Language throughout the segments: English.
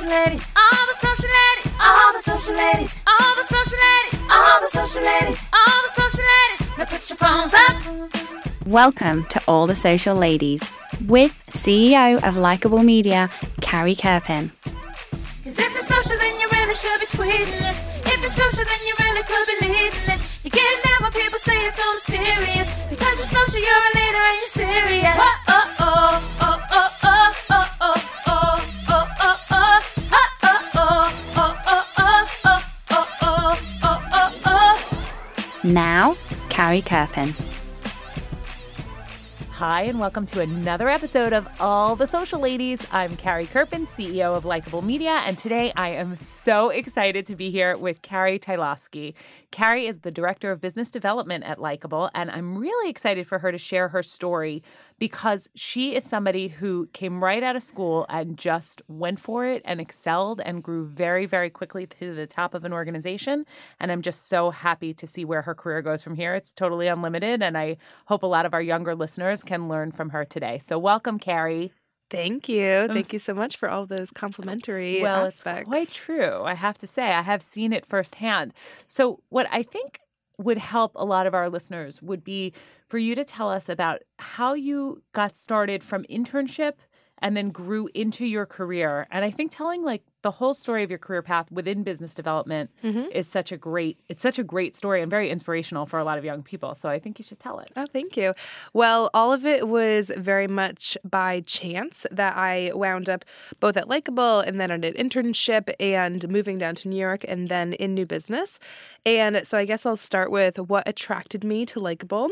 social ladies, all the social ladies, all the social ladies, all the social ladies, all the social ladies, all the social ladies. Now put your phones up. Welcome to All the Social Ladies with CEO of Likeable Media, Carrie Kerpen. Now, Carrie Kerpen. Hi, and welcome to another episode of All the Social Ladies. I'm Carrie Kerpen, CEO of Likeable Media, and today I am so excited to be here with Carrie Tylosky. Carrie is the Director of Business Development at Likeable, and I'm really excited for her to share her story because she is somebody who came right out of school and just went for it and excelled and grew very, very quickly to the top of an organization. And I'm just so happy to see where her career goes from here. It's totally unlimited, and I hope a lot of our younger listeners can learn from her today. So, welcome, Carrie. Thank you. Thank you so much for all those complimentary well, aspects. it's quite true. I have to say, I have seen it firsthand. So, what I think would help a lot of our listeners would be for you to tell us about how you got started from internship and then grew into your career. And I think telling like the whole story of your career path within business development Mhm. is such a great it's such a great story and very inspirational for a lot of young people. So I think you should tell it. Oh, thank you. Well, all of it was very much by chance that I wound up both at Likeable and then at an internship and moving down to New York and then in new business. And so I guess I'll start with what attracted me to Likeable.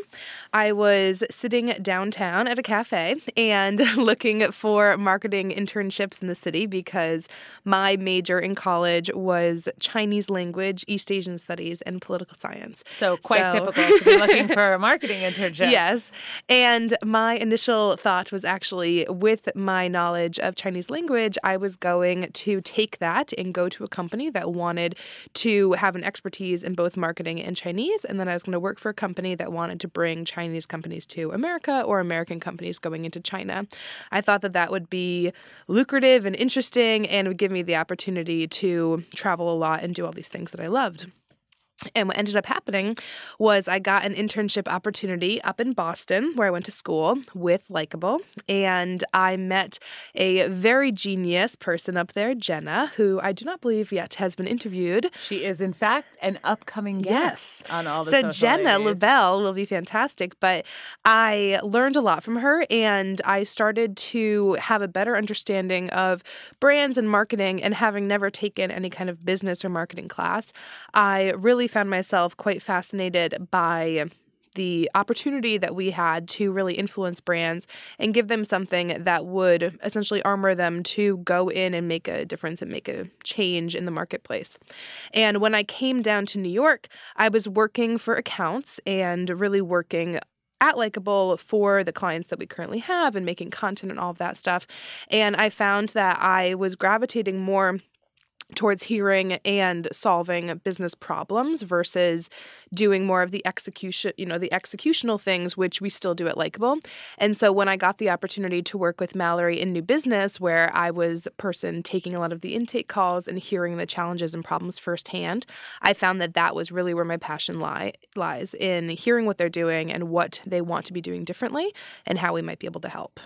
I was sitting downtown at a cafe and looking for marketing internships in the city because my major in college was Chinese language, East Asian studies, and political science. So quite So- typical to be looking for a marketing internship. Yes. And my initial thought was actually with my knowledge of Chinese language, I was going to take that and go to a company that wanted to have an expertise in both marketing and Chinese. And then I was going to work for a company that wanted to bring Chinese companies to America or American companies going into China. I thought that that would be lucrative and interesting and would give me the opportunity to travel a lot and do all these things that I loved. And what ended up happening was I got an internship opportunity up in Boston where I went to school with Likeable. And I met a very genius person up there, Jenna, who I do not believe yet has been interviewed. She is in fact an upcoming guest on all the so Jenna ladies. Lavelle will be fantastic, but I learned a lot from her and I started to have a better understanding of brands and marketing and having never taken any kind of business or marketing class, I really found myself quite fascinated by the opportunity that we had to really influence brands and give them something that would essentially armor them to go in and make a difference and make a change in the marketplace. And when I came down to New York, I was working for accounts and really working at Likeable for the clients that we currently have and making content and all of that stuff. And I found that I was gravitating more towards hearing and solving business problems versus doing more of the execution, you know, the executional things, which we still do at Likeable. And so when I got the opportunity to work with Mallory in new business, where I was a person taking a lot of the intake calls and hearing the challenges and problems firsthand, I found that that was really where my passion lie, lies in hearing what they're doing and what they want to be doing differently and how we might be able to help.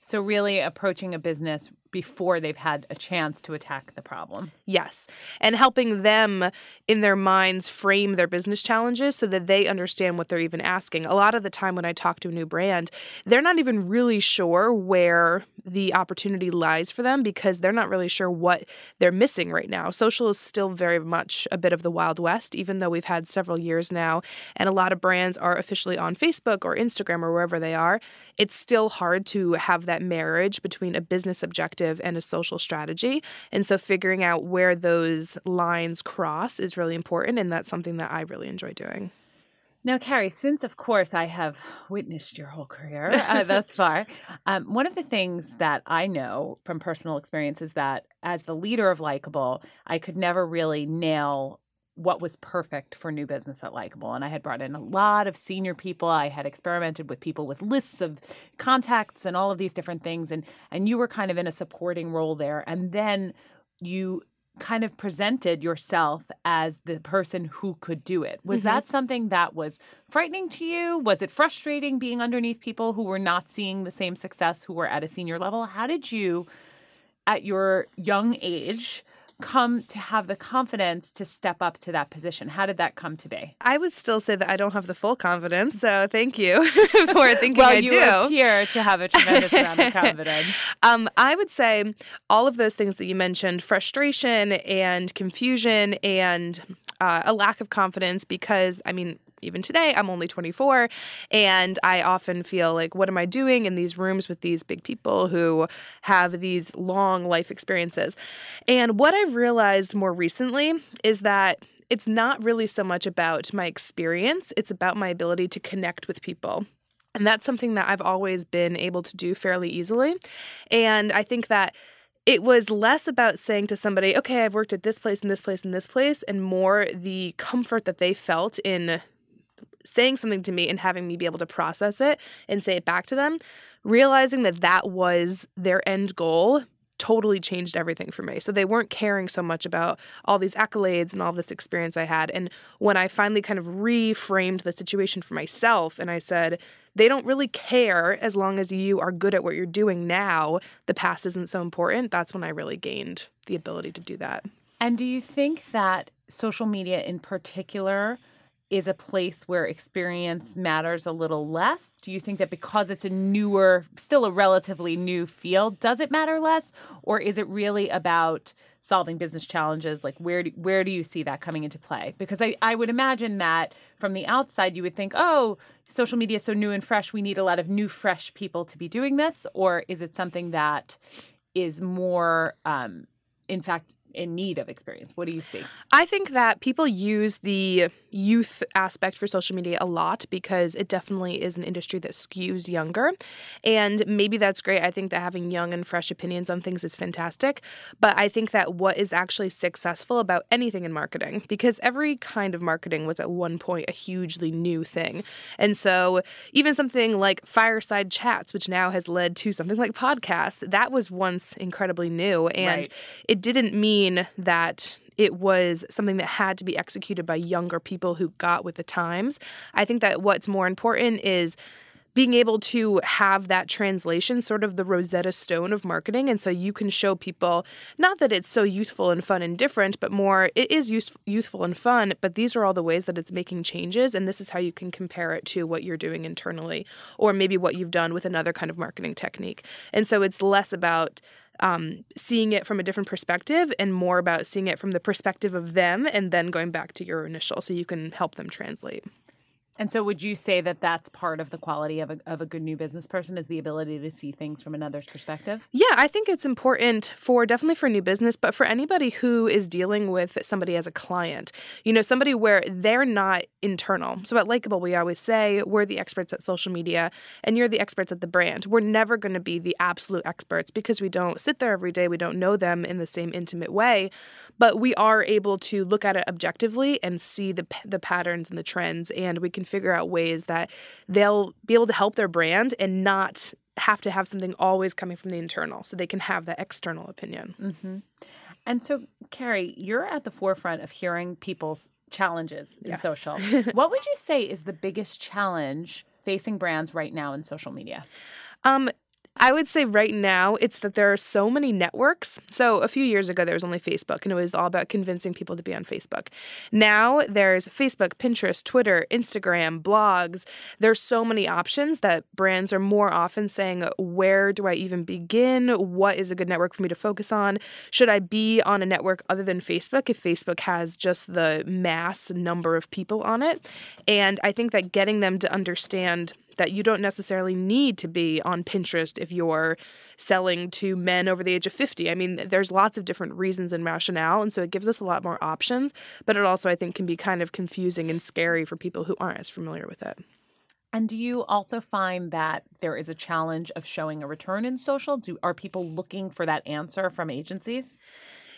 So really approaching a business before they've had a chance to attack the problem. Yes. And helping them in their minds frame their business challenges so that they understand what they're even asking. A lot of the time when I talk to a new brand, they're not even really sure where the opportunity lies for them because they're not really sure what they're missing right now. Social is still very much a bit of the Wild West, even though we've had several years now and a lot of brands are officially on Facebook or Instagram or wherever they are. It's still hard to have that marriage between a business objective and a social strategy. And so figuring out where those lines cross is really important. And that's something that I really enjoy doing. Now, Carrie, since of course I have witnessed your whole career uh, thus far, um, one of the things that I know from personal experience is that as the leader of Likeable, I could never really nail what was perfect for new business at Likeable. And I had brought in a lot of senior people. I had experimented with people with lists of contacts and all of these different things. And and you were kind of in a supporting role there. And then you kind of presented yourself as the person who could do it. Was Mhm. that something that was frightening to you? Was it frustrating being underneath people who were not seeing the same success who were at a senior level? How did you, at your young age, come to have the confidence to step up to that position? How did that come to be? I would still say that I don't have the full confidence, so thank you for thinking well, I you do. appear to have a tremendous amount of confidence. Um, I would say all of those things that you mentioned frustration and confusion and uh, a lack of confidence because, I mean, even today, I'm only 24, and I often feel like, what am I doing in these rooms with these big people who have these long life experiences? And what I've realized more recently is that it's not really so much about my experience, it's about my ability to connect with people. And that's something that I've always been able to do fairly easily. And I think that it was less about saying to somebody, okay, I've worked at this place and this place and this place, and more the comfort that they felt in saying something to me and having me be able to process it and say it back to them, realizing that that was their end goal totally changed everything for me. So they weren't caring so much about all these accolades and all this experience I had. And when I finally kind of reframed the situation for myself and I said, they don't really care as long as you are good at what you're doing now, the past isn't so important. That's when I really gained the ability to do that. And do you think that social media in particular is a place where experience matters a little less? Do you think that because it's a newer, still a relatively new field, does it matter less? Or is it really about solving business challenges? Like where do, where do you see that coming into play? Because I, I would imagine that from the outside you would think, oh, social media is so new and fresh, we need a lot of new, fresh people to be doing this. Or is it something that is more um, in fact in need of experience? What do you see? I think that people use the youth aspect for social media a lot because it definitely is an industry that skews younger. And maybe that's great. I think that having young and fresh opinions on things is fantastic. But I think that what is actually successful about anything in marketing, because every kind of marketing was at one point a hugely new thing. And so even something like fireside chats, which now has led to something like podcasts, that was once incredibly new. And Right. it didn't mean that it was something that had to be executed by younger people who got with the times. I think that what's more important is being able to have that translation, sort of the Rosetta Stone of marketing. And so you can show people not that it's so youthful and fun and different, but more it is youthful and fun, but these are all the ways that it's making changes. And this is how you can compare it to what you're doing internally or maybe what you've done with another kind of marketing technique. And so it's less about um, seeing it from a different perspective and more about seeing it from the perspective of them and then going back to your initial so you can help them translate. And so, would you say that that's part of the quality of a, of a good new business person is the ability to see things from another's perspective? Yeah, I think it's important for definitely for new business, but for anybody who is dealing with somebody as a client, you know, somebody where they're not internal. So at Likeable, we always say we're the experts at social media and you're the experts at the brand. We're never going to be the absolute experts because we don't sit there every day. We don't know them in the same intimate way, but we are able to look at it objectively and see the, the patterns and the trends, and we can figure out ways that they'll be able to help their brand and not have to have something always coming from the internal so they can have that external opinion. Mm-hmm. And so, Carrie, you're at the forefront of hearing people's challenges in Yes. social. what would you say is the biggest challenge facing brands right now in social media? Um, I would say right now it's that there are so many networks. So a few years ago there was only Facebook and it was all about convincing people to be on Facebook. Now there's Facebook, Pinterest, Twitter, Instagram, blogs. There's so many options that brands are more often saying, where do I even begin? What is a good network for me to focus on? Should I be on a network other than Facebook if Facebook has just the mass number of people on it? And I think that getting them to understand that you don't necessarily need to be on Pinterest if you're selling to men over the age of 50. I mean, there's lots of different reasons and rationale, and so it gives us a lot more options, but it also, I think, can be kind of confusing and scary for people who aren't as familiar with it. And do you also find that there is a challenge of showing a return in social? Do are people looking for that answer from agencies?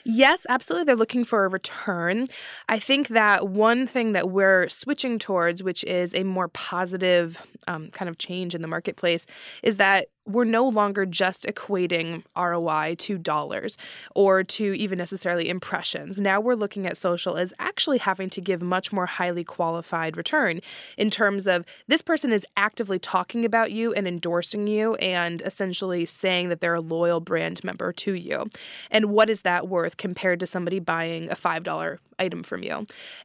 Yes, absolutely. They're looking for a return. I think that one thing that we're switching towards, which is a more positive um, kind of change in the marketplace, is that we're no longer just equating ROI to dollars or to even necessarily impressions. Now we're looking at social as actually having to give much more highly qualified return in terms of this person is actively talking about you and endorsing you and essentially saying that they're a loyal brand member to you. And what is that worth compared to somebody buying a $5 item from you?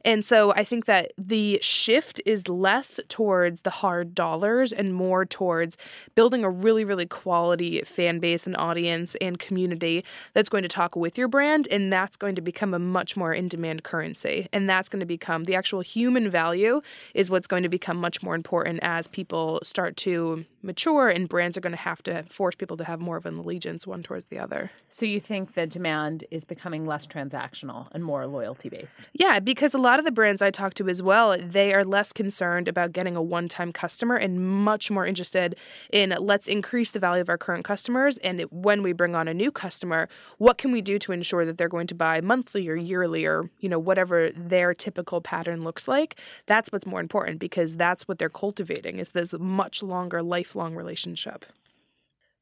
And so I think that the shift is less towards the hard dollars and more towards building a really really quality fan base and audience and community that's going to talk with your brand. And that's going to become a much more in demand currency. And that's going to become the actual human value, is what's going to become much more important as people start to mature and brands are going to have to force people to have more of an allegiance one towards the other. So you think the demand is becoming less transactional and more loyalty based? Yeah, because a lot of the brands I talk to as well, they are less concerned about getting a one-time customer and much more interested in let's increase the value of our current customers and when we bring on a new customer, what can we do to ensure that they're going to buy monthly or yearly or, you know, whatever their typical pattern looks like? That's what's more important because that's what they're cultivating is this much longer lifelong relationship.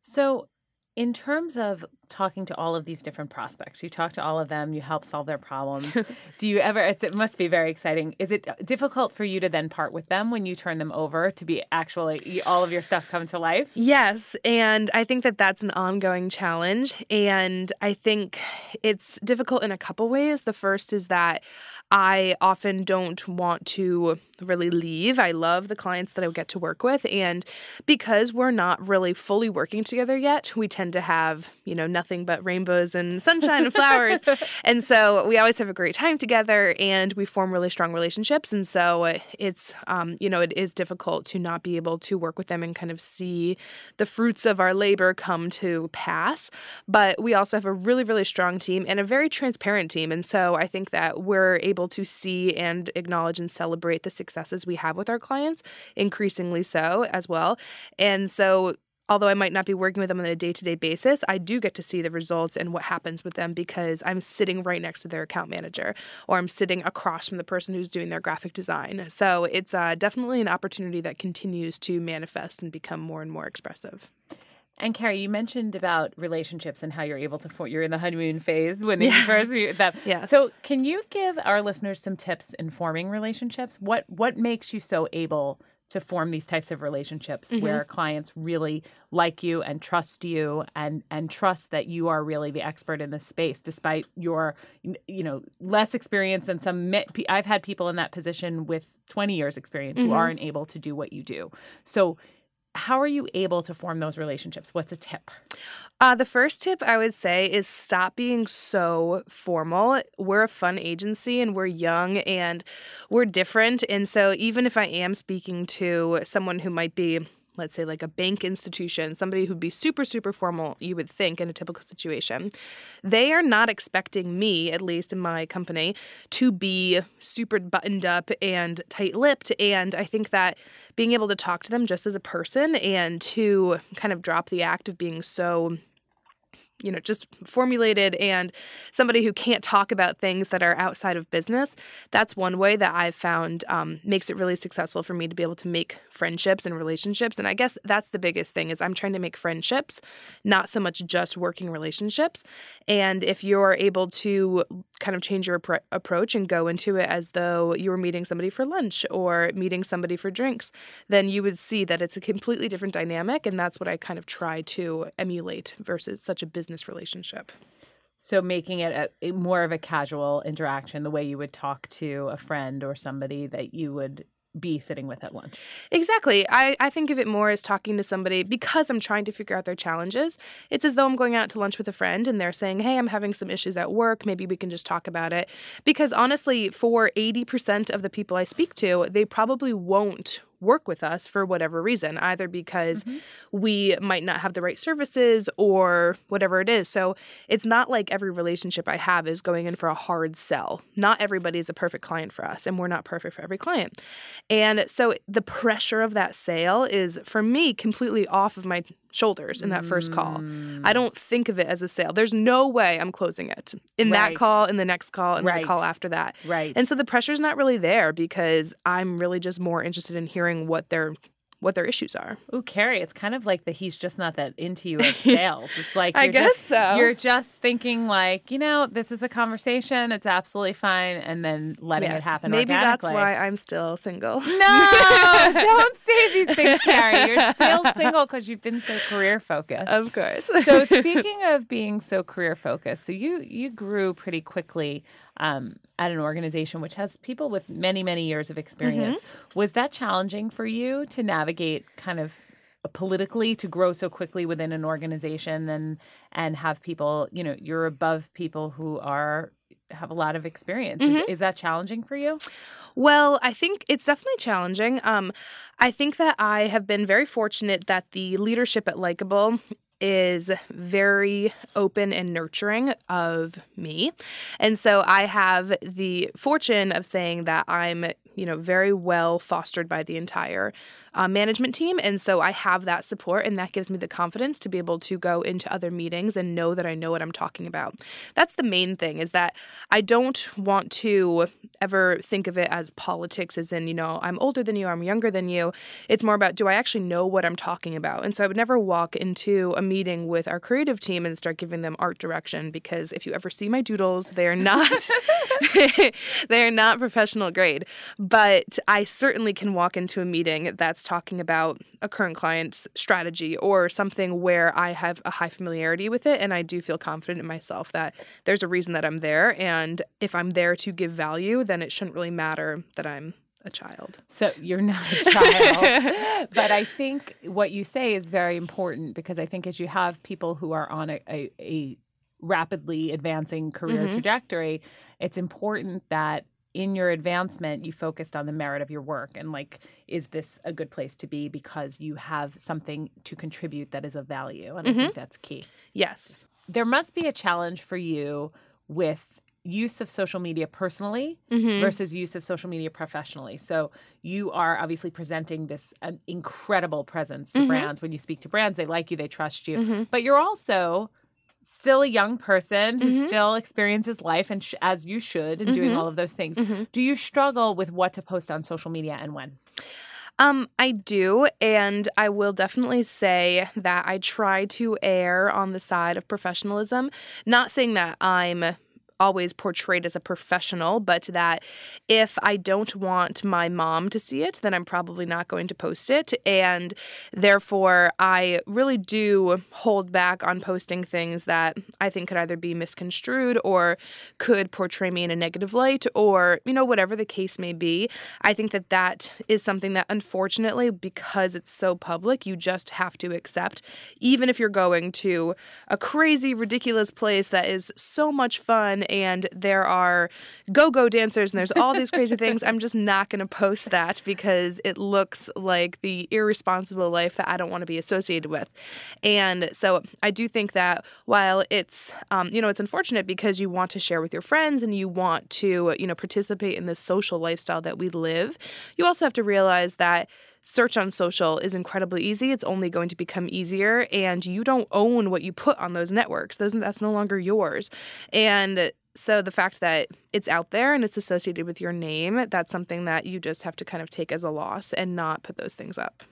So, in terms of talking to all of these different prospects, you talk to all of them, you help solve their problems. Do you ever, it must be very exciting. Is it uh, difficult for you to then part with them when you turn them over to be actually all of your stuff come to life? Yes. And I think that that's an ongoing challenge. And I think it's difficult in a couple ways. The first is that I often don't want to really leave. I love the clients that I get to work with. And because we're not really fully working together yet, we tend to have, you know, nothing but rainbows and sunshine and flowers. and so we always have a great time together and we form really strong relationships. And so it's, um, you know, it is difficult to not be able to work with them and kind of see the fruits of our labor come to pass. But we also have a really, really strong team and a very transparent team. And so I think that we're able to see and acknowledge and celebrate the successes we have with our clients, increasingly so as well. And so although I might not be working with them on a day to day basis, I do get to see the results and what happens with them because I'm sitting right next to their account manager or I'm sitting across from the person who's doing their graphic design. So it's uh, definitely an opportunity that continues to manifest and become more and more expressive. And Carrie, you mentioned about relationships and how you're able to you're in the honeymoon phase when you first meet them. Yes. So, can you give our listeners some tips in forming relationships? What what makes you so able to form these types of relationships mm-hmm. where clients really like you and trust you and and trust that you are really the expert in this space despite your you know less experience than some I've had people in that position with 20 years experience mm-hmm. who aren't able to do what you do. So how are you able to form those relationships? What's a tip? Uh, the first tip I would say is stop being so formal. We're a fun agency and we're young and we're different. And so, even if I am speaking to someone who might be let's say like a bank institution, somebody who'd be super, super formal, you would think in a typical situation, they are not expecting me, at least in my company, to be super buttoned up and tight lipped. And I think that being able to talk to them just as a person and to kind of drop the act of being so you know, just formulated and somebody who can't talk about things that are outside of business. That's one way that I've found um, makes it really successful for me to be able to make friendships and relationships. And I guess that's the biggest thing is I'm trying to make friendships, not so much just working relationships. And if you're able to kind of change your appro- approach and go into it as though you were meeting somebody for lunch or meeting somebody for drinks, then you would see that it's a completely different dynamic. And that's what I kind of try to emulate versus such a business business relationship. So making it a, more of a casual interaction, the way you would talk to a friend or somebody that you would be sitting with at lunch. Exactly. I, I think of it more as talking to somebody because I'm trying to figure out their challenges. It's as though I'm going out to lunch with a friend and they're saying, Hey, I'm having some issues at work. Maybe we can just talk about it. Because honestly, for 80% of the people I speak to, they probably won't work with us for whatever reason, either because mm-hmm. we might not have the right services or whatever it is. So it's not like every relationship I have is going in for a hard sell. Not everybody is a perfect client for us, and we're not perfect for every client. And so the pressure of that sale is, for me, completely off of my shoulders in that first call. I mm. don't think of it as a sale. There's no way I'm closing it in right. that call, in the next call, and right. the call after that. Right. And so the pressure's not really there because I'm really just more interested in hearing what they're what their issues are. Ooh, Carrie, it's kind of like that he's just not that into you as sales. It's like I guess just, so. You're just thinking like, you know, this is a conversation. It's absolutely fine, and then letting Yes, it happen. Maybe that's why I'm still single. No, don't say these things, Carrie. You're still single because you've been so career focused. of course. so speaking of being so career focused, so you you grew pretty quickly um, at an organization which has people with many many years of experience. Was that challenging for you to navigate kind of politically to grow so quickly within an organization and and have people you know you're above people who are have a lot of experience is, is that challenging for you Well, I think it's definitely challenging. Um, I think that I have been very fortunate that the leadership at Likeable is very open and nurturing of me. And so I have the fortune of saying that I'm, you know, very well fostered by the entire uh, management team. And so I have that support, and that gives me the confidence to be able to go into other meetings and know that I know what I'm talking about. That's the main thing is that I don't want to ever think of it as politics, as in, you know, I'm older than you, I'm younger than you. It's more about do I actually know what I'm talking about? And so I would never walk into a meeting with our creative team and start giving them art direction because if you ever see my doodles, they're not they're not professional grade. But I certainly can walk into a meeting that's talking about a current client's strategy or something where I have a high familiarity with it and I do feel confident in myself that there's a reason that I'm there and if I'm there to give value, then it shouldn't really matter that I'm a child. So you're not a child. but I think what you say is very important because I think as you have people who are on a, a, a rapidly advancing career Mhm. trajectory, it's important that in your advancement you focused on the merit of your work and like is this a good place to be because you have something to contribute that is of value and i think that's key Yes. there must be a challenge for you with use of social media personally Mhm. versus use of social media professionally. So you are obviously presenting this um, incredible presence to Mhm. brands. When you speak to brands, they like you, they trust you. Mhm. But you're also still a young person who Mhm. still experiences life and sh- as you should and doing Mhm. all of those things. Mhm. Do you struggle with what to post on social media and when? Um, I do, and I will definitely say that I try to err on the side of professionalism. Not saying that I'm always portrayed as a professional, but that if I don't want my mom to see it, then I'm probably not going to post it. And therefore, I really do hold back on posting things that I think could either be misconstrued or could portray me in a negative light or, you know, whatever the case may be. I think that that is something that unfortunately, because it's so public, you just have to accept. Even if you're going to a crazy, ridiculous place that is so much fun and there are go go dancers and there's all these crazy things, I'm just not going to post that because it looks like the irresponsible life that I don't want to be associated with. And so I do think that while it's, um, you know, it's unfortunate because you want to share with your friends and you want to, you know, participate in this social lifestyle that we live, you also have to realize that search on social is incredibly easy. It's only going to become easier, and you don't own what you put on those networks. Those that's no longer yours. And so the fact that it's out there and it's associated with your name, that's something that you just have to kind of take as a loss and not put those things up.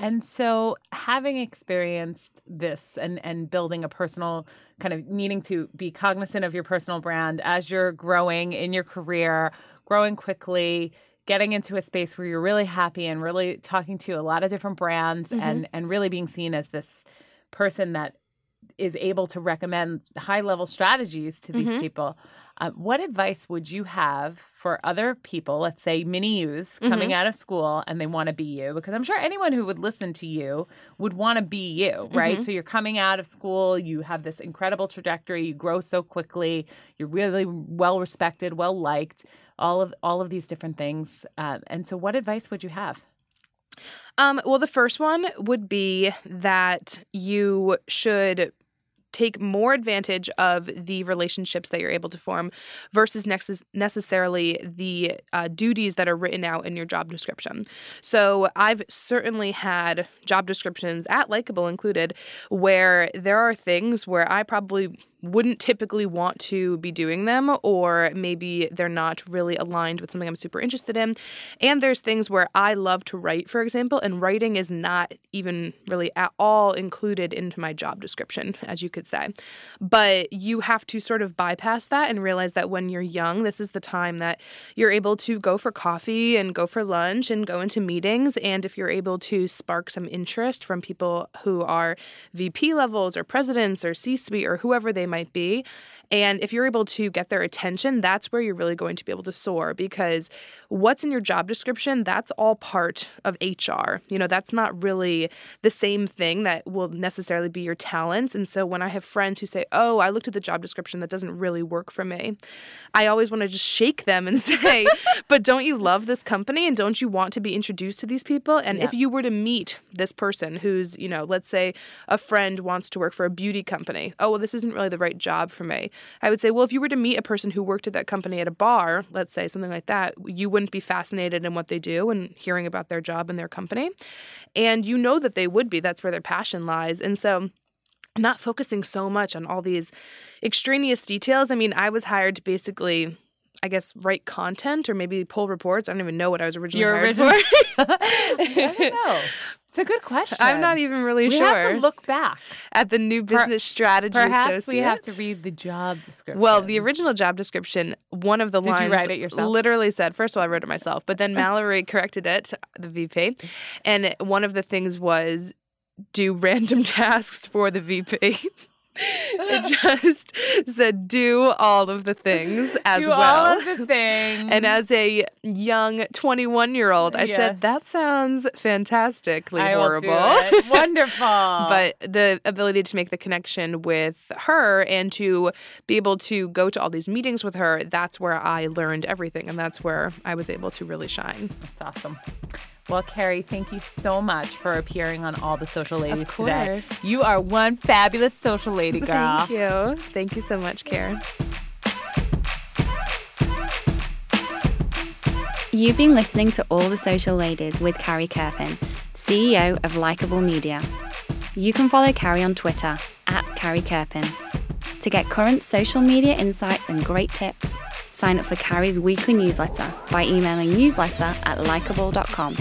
And so, having experienced this and, and building a personal kind of needing to be cognizant of your personal brand as you're growing in your career, growing quickly, getting into a space where you're really happy and really talking to a lot of different brands and, and really being seen as this person that is able to recommend high level strategies to these Mhm. people. Um, what advice would you have for other people, let's say mini yous coming out of school and they want to be you? Because I'm sure anyone who would listen to you would want to be you, right? So you're coming out of school, you have this incredible trajectory, you grow so quickly, you're really well respected, well liked, all of all of these different things. Um, and so, what advice would you have? Um, well, the first one would be that you should take more advantage of the relationships that you're able to form versus necessarily the uh, duties that are written out in your job description. So I've certainly had job descriptions at Likeable included where there are things where I probably wouldn't typically want to be doing them, or maybe they're not really aligned with something I'm super interested in. And there's things where I love to write, for example, and writing is not even really at all included into my job description, as you could say. But you have to sort of bypass that and realize that when you're young, this is the time that you're able to go for coffee and go for lunch and go into meetings. And if you're able to spark some interest from people who are VP levels or presidents or C suite or whoever they might be. And if you're able to get their attention, that's where you're really going to be able to soar because what's in your job description, that's all part of HR. You know, that's not really the same thing that will necessarily be your talents. And so when I have friends who say, Oh, I looked at the job description, that doesn't really work for me, I always want to just shake them and say, But don't you love this company and don't you want to be introduced to these people? And Yeah. if you were to meet this person who's, you know, let's say a friend wants to work for a beauty company, oh, well, this isn't really the right job for me. I would say, well, if you were to meet a person who worked at that company at a bar, let's say something like that, you wouldn't be fascinated in what they do and hearing about their job and their company. And you know that they would be. That's where their passion lies. And so, not focusing so much on all these extraneous details. I mean, I was hired to basically. I guess write content or maybe pull reports. I don't even know what I was originally Your hired original. for. I don't know. It's a good question. I'm not even really we sure. We have to look back. at the new business strategy Perhaps we have to read the job description. Well, the original job description, one of the Did you lines write it yourself? literally said, first of all, I wrote it myself, but then Mallory corrected it, the VP. And one of the things was do random tasks for the VP. It just said do all of the things as Do well. all of the things. and as a young 21 year old, I Yes. said, that sounds fantastically I horrible. Wonderful. but the ability to make the connection with her and to be able to go to all these meetings with her that's where i learned everything and that's where i was able to really shine That's awesome. Well, Carrie, thank you so much for appearing on All the Social Ladies today. course. You are one fabulous social lady girl. thank you thank you so much karen You've been listening to All the Social Ladies with Carrie Kerpen, CEO of Likeable Media. You can follow Carrie on Twitter at Carrie Kerpen. To get current social media insights and great tips, sign up for Carrie's weekly newsletter by emailing newsletter at likeable.com.